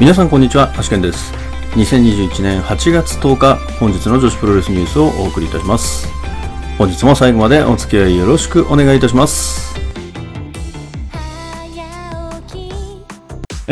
皆さんこんにちは、アシケンです。2021年8月10日、本日の女子プロレスニュースをお送りいたします。本日も最後までお付き合いよろしくお願いいたします。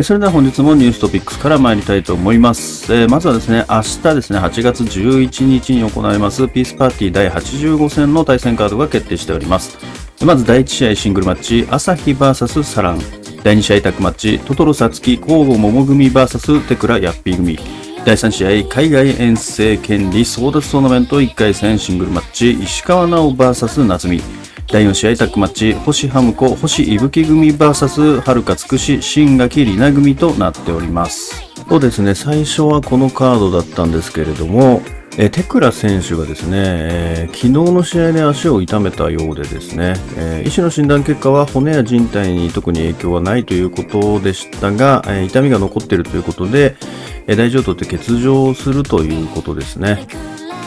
それでは本日もニューストピックスから参りたいと思います。えーまずはですね、明日ですね、8月11日に行われますピースパーティー第85戦の対戦カードが決定しております。まず第1試合シングルマッチ、朝日 VS サラン。第2試合タッグマッチ、トトロサツキ、交互桃組 VS テクラヤッピー組。第3試合、海外遠征権利争奪トーナメント1回戦シングルマッチ、石川直 VS 夏美。第4試合タッグマッチ、星ハムコ、星伊吹組 VS はるかつくし、新垣里奈組となっております。そうですね、最初はこのカードだったんですけれども、えテクラ選手がですね、えー昨日の試合で足を痛めたようでですね、えー医師の診断結果は骨や人体に特に影響はないということでしたが、えー痛みが残っているということで、え大事をとって欠場するということですね。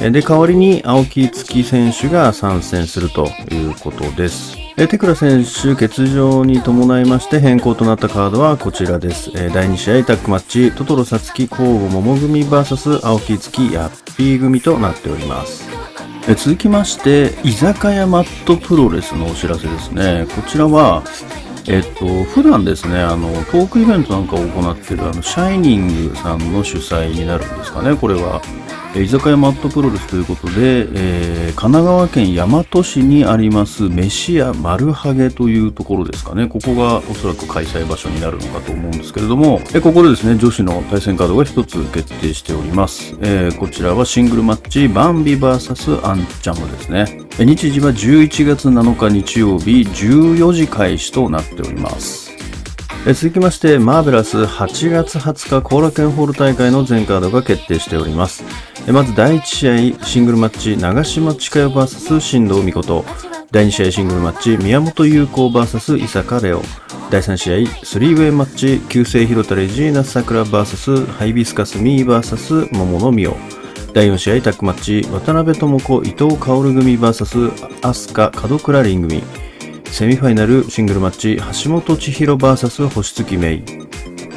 えで、代わりに青木月選手が参戦するということです。えーテクラ選手欠場に伴いまして変更となったカードはこちらです。え第2試合タッグマッチ、トトロサツキ交互桃組 VS 青木月ヤッピー組となっております。え続きまして、居酒屋マットプロレスのお知らせですね。こちらは、えっと、普段ですね、あの、トークイベントなんかを行っている、あの、シャイニングさんの主催になるんですかね、これは。居酒屋マットプロレスということで、えー神奈川県大和市にあります、飯屋丸ハゲというところですかね。ここがおそらく開催場所になるのかと思うんですけれども、えここでですね、女子の対戦カードが一つ決定しております。えーこちらはシングルマッチ、バンビ VS アンチャムですね。日時は11月7日日曜日14時開始となっております。え続きまして、マーベラス8月20日後楽園ホール大会の全カードが決定しております。えまず第1試合、シングルマッチ、長島千佳代 VS 新藤美琴。第2試合シングルマッチ、宮本優子 VS 伊坂レオ。第3試合、スリーウェイマッチ、旧姓広田レジーナス桜 VS ハイビスカスミー VS 桃の美桜。第4試合タッグマッチ、渡辺智子伊藤薫組 VS 飛鳥門倉凛組。セミファイナルシングルマッチ、橋本千尋 VS 星月メイ。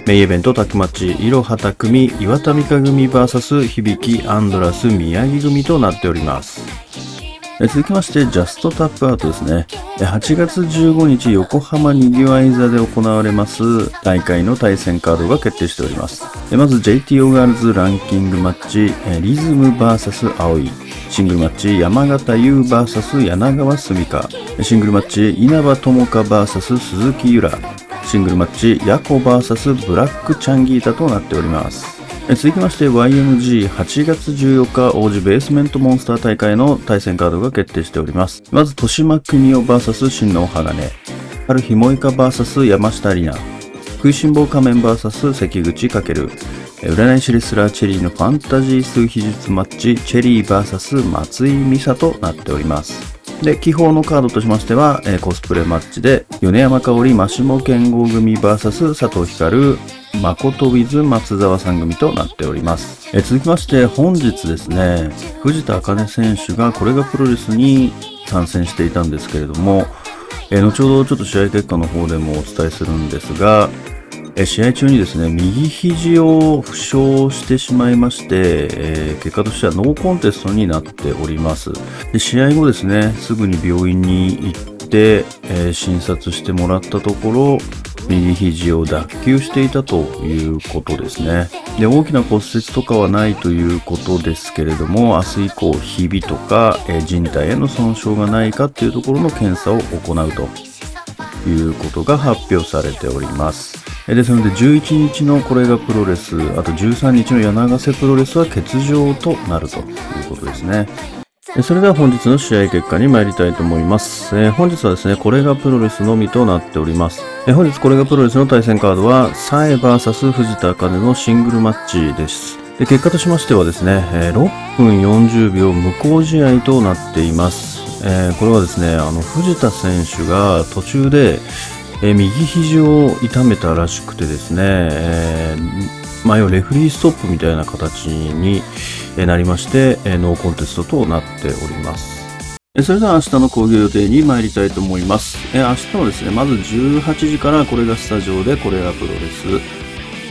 メインイベントタッグマッチ、いろはた組、岩田美香組 VS 響きアンドラス宮城組となっております。え続きまして、ジャストタップアウトですね。8月15日、横浜にぎわい座で行われます大会の対戦カードが決定しております。まず JTO ガールズランキングマッチ、リズム VS 葵。シングルマッチ、山形優 VS 柳川澄香。シングルマッチ、稲葉友香 VS 鈴木由良。シングルマッチ、ヤコ VS ブラックチャンギータとなっております。続きまして YMG8 月14日王子ベースメントモンスター大会の対戦カードが決定しております。まず、豊島国夫 VS 新野鋼。春日萌香 VS 山下里奈。食いしん坊仮面 VS 関口翔。占い師レスラーチェリーのファンタジー数秘術マッチ、チェリー VS 松井美沙となっております。で、気泡のカードとしましては、えーコスプレマッチで、米山香織、マシモ剣豪組 VS 佐藤光、誠 with 松沢さん組となっております。えー続きまして、本日ですね、藤田茜選手がこれがプロレスに参戦していたんですけれども、えー後ほどちょっと試合結果の方でもお伝えするんですが、え試合中にですね、右肘を負傷してしまいまして、えー結果としてはノーコンテストになっております。で試合後ですね、すぐに病院に行って、えー診察してもらったところ、右肘を脱臼していたということですね。で、大きな骨折とかはないということですけれども、明日以降、ひびとか、えー人体への損傷がないかっていうところの検査を行うということが発表されております。ですので、11日のこれがプロレス、あと13日の柳瀬プロレスは欠場となるということですね。それでは本日の試合結果に参りたいと思います。えー本日はですね、これがプロレスのみとなっております。え本日これがプロレスの対戦カードは、サエ VS 藤田茜のシングルマッチです。で結果としましてはですね、えー6分40秒無効試合となっています。えこれはですね、あの、藤田選手が途中で、えー右肘を痛めたらしくてですね、えーまあ、要はレフリーストップみたいな形になりまして、えーノーコンテストとなっております。それでは明日の講義予定に参りたいと思います。えー明日はですね、まず18時からこれがスタジオでこれがプロレス。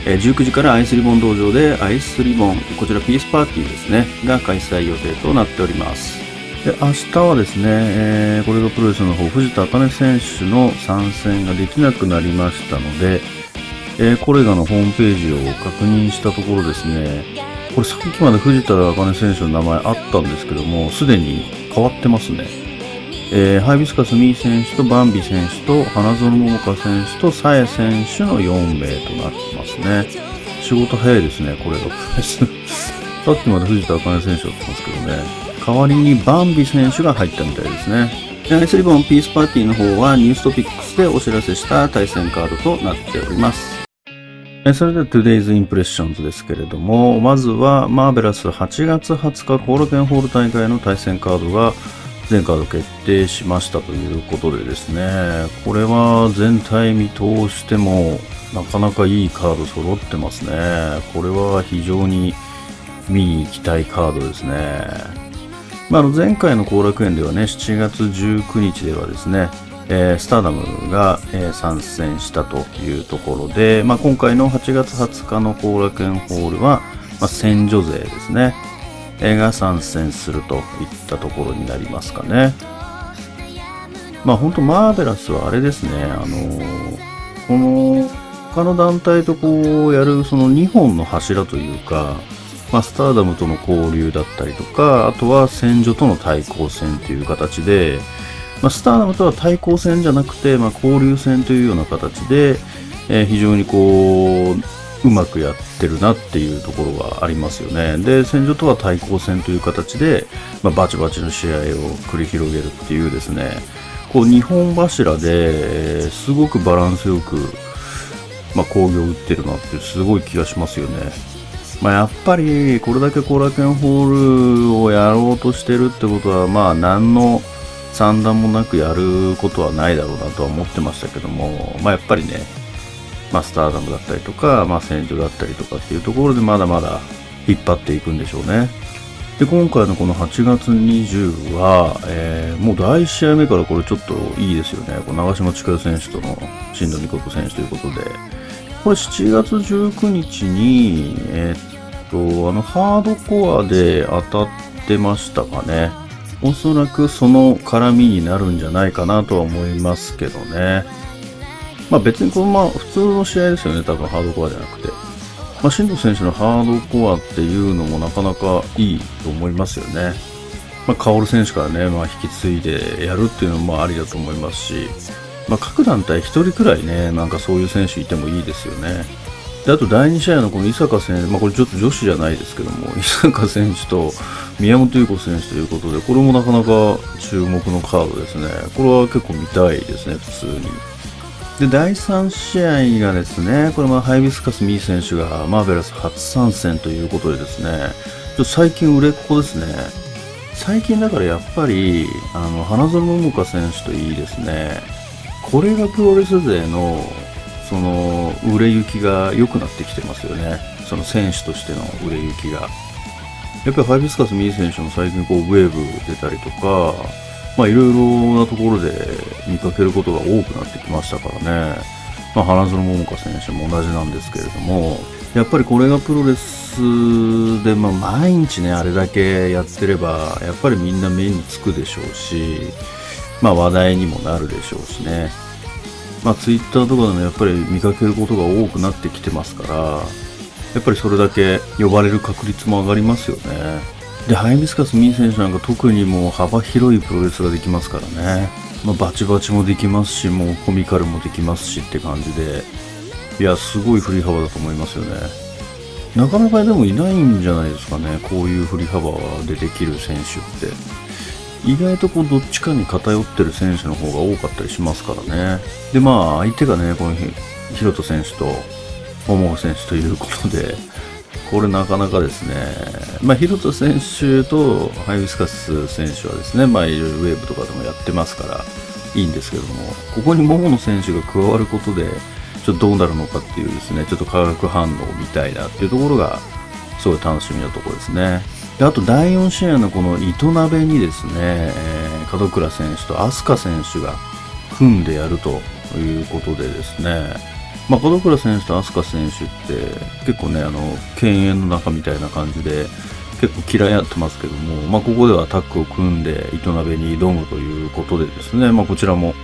えー19時からアイスリボン道場でアイスリボン、こちらピースパーティーですね、が開催予定となっております。で明日はですね、えーこれがプロレスの方、藤田茜選手の参戦ができなくなりましたので、えーコレガのホームページを確認したところですね、これさっきまで藤田茜選手の名前あったんですけども、すでに変わってますね。えーハイビスカスミー選手とバンビ選手と花園桃香選手とサエ選手の4名となってますね。仕事早いですね、これがプロレス。さっきまで藤田茜選手だったんですけどね。代わりにバンビ選手が入ったみたいですね。アイスリボンピースパーティーの方はニューストピックスでお知らせした対戦カードとなっております。それでは Today's Impressions ですけれども、まずはマーベラス8月20日コーラケンホール大会の対戦カードが全カード決定しましたということでですね、これは全体見通してもなかなかいいカード揃ってますね。これは非常に見に行きたいカードですね。まあ、あの前回の後楽園ではね、7月19日ではですね、えースターダムが、えー参戦したというところで、まあ、今回の8月20日の後楽園ホールは、まあ、戦女勢ですね、えーが参戦するといったところになりますかね。まあ本当マーベラスはあれですね、あのーこの他の団体とこうやるその2本の柱というか、ま、スターダムとの交流だったりとか、あとは戦場との対抗戦という形で、まあ、スターダムとは対抗戦じゃなくて、まあ、交流戦というような形で、えー非常にこう、うまくやってるなっていうところがありますよね。で、戦場とは対抗戦という形で、まあ、バチバチの試合を繰り広げるっていうですね、こう、日本柱で、えすごくバランスよく、まあ、工業を打ってるなってすごい気がしますよね。まあ、やっぱりこれだけ後楽園ホールをやろうとしてるってことはまあ何の算段もなくやることはないだろうなとは思ってましたけども、まあ、やっぱりね、まあ、スターダムだったりとか、まあ、戦場だったりとかっていうところでまだまだ引っ張っていくんでしょうね。で今回のこの8月20は、えーもう第1試合目からこれちょっといいですよね。こう長島千佳選手との新野美琴選手ということで、これ7月19日に、えーっと、あの、ハードコアで当たってましたかね。おそらくその絡みになるんじゃないかなとは思いますけどね。まあ別にこのまあ普通の試合ですよね、多分ハードコアじゃなくて。まあ、新藤選手のハードコアっていうのもなかなかいいと思いますよね。まあ、薫選手からね、まあ、引き継いでやるっていうのもありだと思いますし、まあ、各団体1人くらいね、なんかそういう選手いてもいいですよね。であと第2試合のこの伊坂選手、まあ、これちょっと女子じゃないですけども、伊坂選手と宮本優子選手ということで、これもなかなか注目のカードですね。これは結構見たいですね、普通に。で、第3試合がですね、これもハイビスカス・ミー選手がマーベラス初参戦ということでですね、ちょ最近売れっ子ですね。最近だからやっぱり、あの、花園桃香選手といいですね、これがプロレス勢の、その、売れ行きが良くなってきてますよね。その選手としての売れ行きが。やっぱりハイビスカス・ミー選手も最近こう、ウェーブ出たりとか、まあいろいろなところで見かけることが多くなってきましたからね。まあ花園桃香選手も同じなんですけれども、やっぱりこれがプロレスで、まあ毎日ね、あれだけやってれば、やっぱりみんな目につくでしょうし、まあ話題にもなるでしょうしね。まあツイッターとかでもやっぱり見かけることが多くなってきてますから、やっぱりそれだけ呼ばれる確率も上がりますよね。で、ハイビスカス・ミー選手なんか特にもう幅広いプロレスができますからね。まあ、バチバチもできますし、もうコミカルもできますしって感じで、いや、すごい振り幅だと思いますよね。なかなかでもいないんじゃないですかね、こういう振り幅でできる選手って。意外とこうどっちかに偏ってる選手の方が多かったりしますからね。で、まあ相手がね、この日、ヒロト選手と桃子選手ということで、これなかなかですね、まあ、ヒロト選手とハイビスカス選手はですね、まあ、いろいろウェーブとかでもやってますから、いいんですけども、ここに桃野選手が加わることで、ちょっとどうなるのかっていうですね、ちょっと化学反応を見たいなっていうところが、すごい楽しみなところですね。であと第4試合のこの糸鍋にですね、えー門倉選手と飛鳥選手が組んでやるということでですね、まあ、門倉選手と飛鳥選手って結構ね、あの、犬猿の中みたいな感じで、結構嫌いやってますけども、まあ、ここではタッグを組んで、糸鍋に挑むということでですね、まあ、こちらも、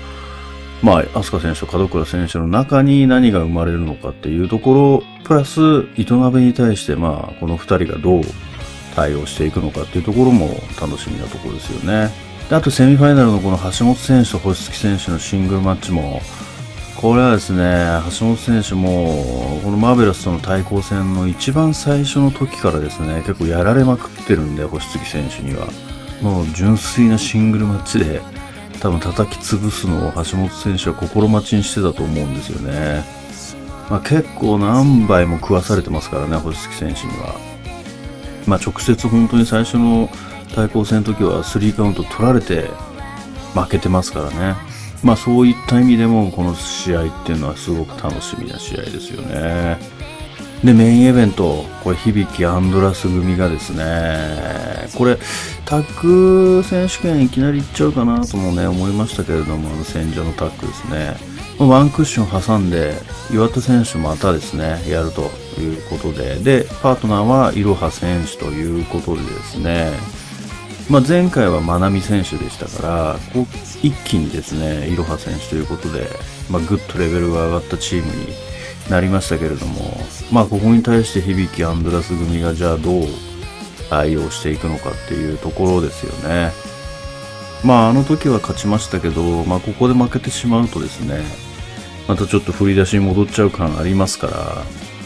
まあ、飛鳥選手と門倉選手の中に何が生まれるのかっていうところ、プラス、糸鍋に対して、まあ、この二人がどう対応していくのかっていうところも楽しみなところですよね。であと、セミファイナルのこの橋本選手と星月選手のシングルマッチも、これはですね、橋本選手も、このマーベラスとの対抗戦の一番最初の時からですね、結構やられまくってるんで、星月選手には。もう純粋なシングルマッチで、多分叩き潰すのを橋本選手は心待ちにしてたと思うんですよね。まあ、結構何杯も食わされてますからね、星月選手には。まあ、直接本当に最初の対抗戦の時は3カウント取られて負けてますからね。まあそういった意味でもこの試合っていうのはすごく楽しみな試合ですよね。で、メインイベント、これ、響アンドラス組がですね、これ、タッグ選手権いきなりいっちゃうかなともね、思いましたけれども、あの戦場のタッグですね。ワンクッション挟んで、岩田選手またですね、やるということで、で、パートナーはいろは選手ということでですね、まあ、前回は真波選手でしたからこう一気にですねいろは選手ということで、まあ、ぐっとレベルが上がったチームになりましたけれども、まあ、ここに対して響アンドラス組がじゃあどう対応していくのかっていうところですよね。まあ、あの時は勝ちましたけど、まあ、ここで負けてしまうとですね、またちょっと振り出しに戻っちゃう感ありますから、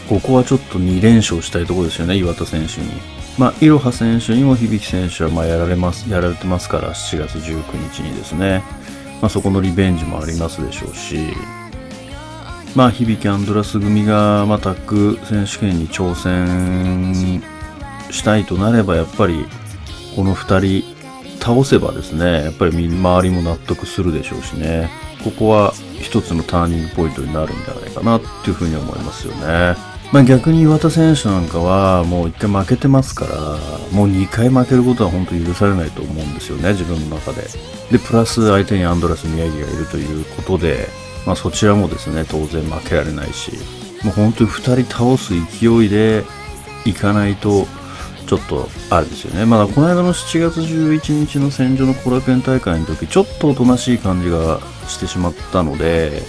ここはちょっと2連勝したいところですよね、岩田選手に。まあ、いろは選手にも響選手はまやられます、やられてますから、7月19日にですね、まあ、そこのリベンジもありますでしょうし、まあ、響アンドラス組が、まあ、タッグ選手権に挑戦したいとなれば、やっぱり、この2人倒せばですね、やっぱり周りも納得するでしょうしね、ここは一つのターニングポイントになるんじゃないかなっていうふうに思いますよね。まあ、逆に岩田選手なんかはもう1回負けてますから、もう2回負けることは本当に許されないと思うんですよね、自分の中で。で、プラス相手にアンドラス宮城がいるということで、まあ、そちらもですね、当然負けられないし、もう本当に2人倒す勢いでいかないと、ちょっとあれですよね。まだこの間の7月11日の戦場の後楽園大会の時、ちょっとおとなしい感じがしてしまったので、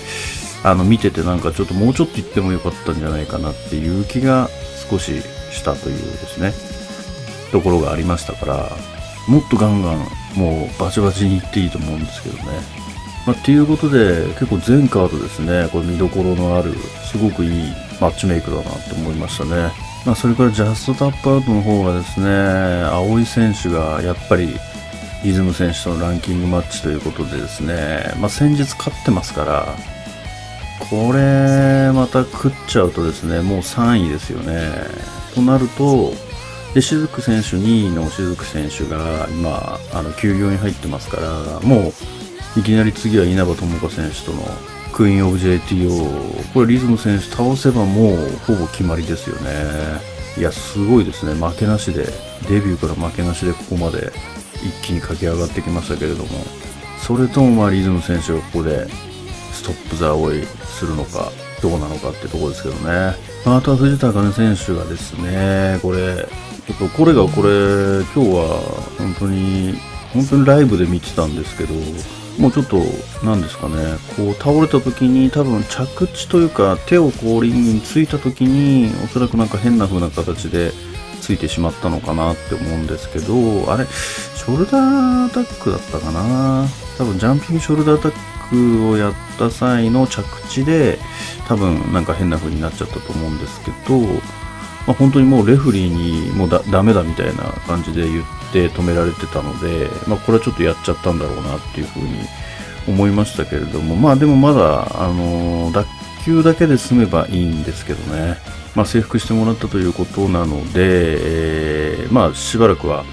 あの見ててなんかちょっともうちょっと言ってもよかったんじゃないかなっていう気が少ししたというですねところがありましたからもっとガンガンもうバチバチにいっていいと思うんですけどね。まあ、っていうことで結構全カードですねこれ見どころのあるすごくいいマッチメイクだなって思いましたね。まあ、それからジャストタップアウトの方はですね青井選手がやっぱりリズム選手とのランキングマッチということでですね、まあ、先日勝ってますからこれまた食っちゃうとですねもう3位ですよね。となるとで雫選手2位の雫選手が今あの休業に入ってますからもういきなり次は稲葉友香選手とのクイーンオブ JTO これリズム選手倒せばもうほぼ決まりですよね。いやすごいですね。負けなしでデビューから負けなしでここまで。一気に駆け上がってきましたけれどもそれともまあリズム選手がここでストップ・ザ・追いするのかどうなのかってところですけどね。あとは藤田茜選手がですね、これ、ちょっとこれがこれ、今日は本当に、本当にライブで見てたんですけど、もうちょっと、何ですかね、こう倒れた時に多分着地というか手をこうリングについた時に、おそらくなんか変な風な形でついてしまったのかなって思うんですけど、あれ、ショルダーアタックだったかな？多分ジャンピングショルダーアタックをやった際の着地で多分なんか変な風になっちゃったと思うんですけど、まあ、本当にもうレフリーにもうだダメだみたいな感じで言って止められてたので、まあ、これはちょっとやっちゃったんだろうなっていう風に思いましたけれどもまあでもまだ、あのー、脱臼だけで済めばいいんですけどね、まあ、征服してもらったということなので、えー、まあしばらくは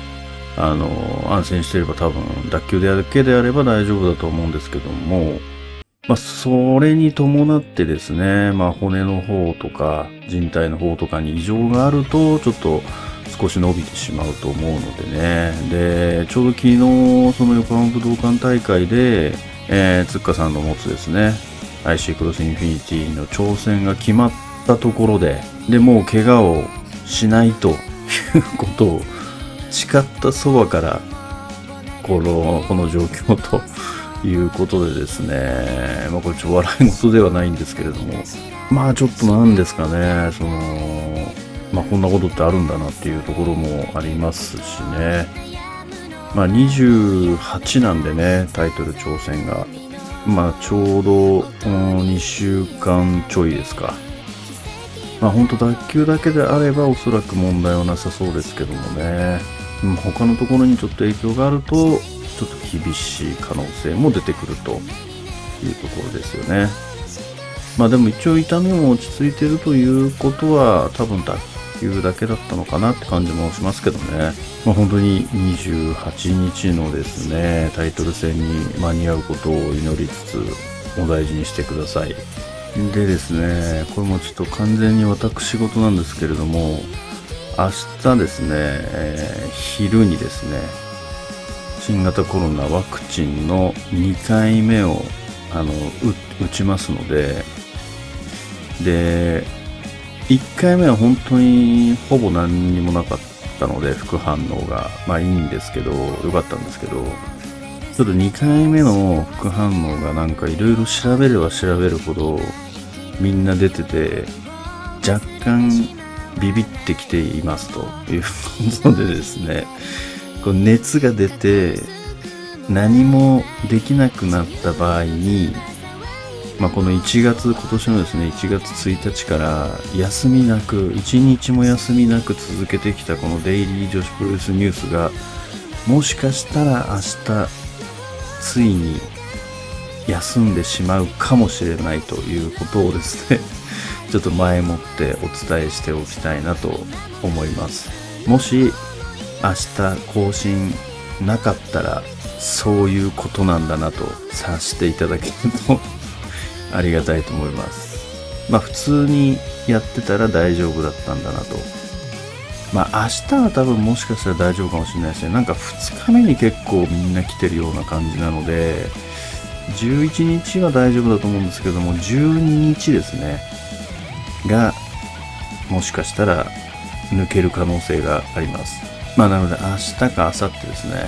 あの、安心していれば多分、脱臼だけであれば大丈夫だと思うんですけども、まあ、それに伴ってですね、まあ、骨の方とか、人体の方とかに異常があると、ちょっと少し伸びてしまうと思うのでね。で、ちょうど昨日、その横浜武道館大会で、えー、つっかさんの持つですね、IC クロスインフィニティの挑戦が決まったところで、で、もう怪我をしないということを誓ったそばから、この、この状況ということでですね、まあこれちょっと笑い事ではないんですけれども、まあちょっとなんですかね、その、まあこんなことってあるんだなっていうところもありますしね。まあ28なんでね、タイトル挑戦が。まあちょうど2週間ちょいですか。まあ本当脱臼だけであればおそらく問題はなさそうですけどもね。他のところにちょっと影響があると、ちょっと厳しい可能性も出てくるというところですよね。まあでも一応痛みも落ち着いてるということは多分脱臼だけだったのかなって感じもしますけどね。まあ本当に28日のですね、タイトル戦に間に合うことを祈りつつお大事にしてください。でですね、これもちょっと完全に私事なんですけれども、明日ですね、えー、昼にですね、新型コロナワクチンの2回目をあの打ちますので、で、1回目は本当にほぼ何にもなかったので、副反応が、まあいいんですけど、良かったんですけど、ちょっと2回目の副反応がなんかいろいろ調べれば調べるほどみんな出てて、若干ビビってきていますと。いうことでですね、こう熱が出て何もできなくなった場合に、まあ、この1月、今年のですね、1月1日から休みなく、1日も休みなく続けてきたこのデイリー女子プロレスニュースが、もしかしたら明日、ついに休んでしまうかもしれないということをですね、ちょっと前もってお伝えしておきたいなと思います。もし明日更新なかったらそういうことなんだなと察していただけるとありがたいと思います。まあ普通にやってたら大丈夫だったんだなと。まあ明日は多分もしかしたら大丈夫かもしれないですね。なんか2日目に結構みんな来てるような感じなので、11日は大丈夫だと思うんですけども、12日ですね。が、もしかしたら抜ける可能性があります。まあなので明日か明後日ですね、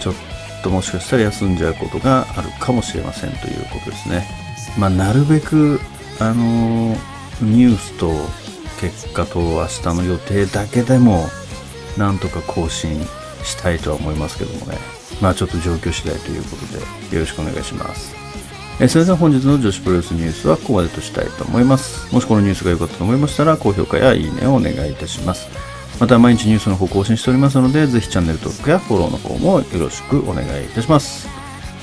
ちょっともしかしたら休んじゃうことがあるかもしれませんということですね。まあなるべく、あのニュースと結果と明日の予定だけでも、なんとか更新したいとは思いますけどもね。まあちょっと状況次第ということで、よろしくお願いします。えそれでは本日の女子プロレスニュースはここまでとしたいと思います。もしこのニュースが良かったと思いましたら、高評価やいいねをお願いいたします。また毎日ニュースの方更新しておりますので、ぜひチャンネル登録やフォローの方もよろしくお願いいたします。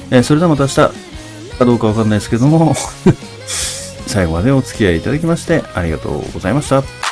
えそれではまた明日、かどうかわかんないですけども 最後までお付き合いいただきましてありがとうございました。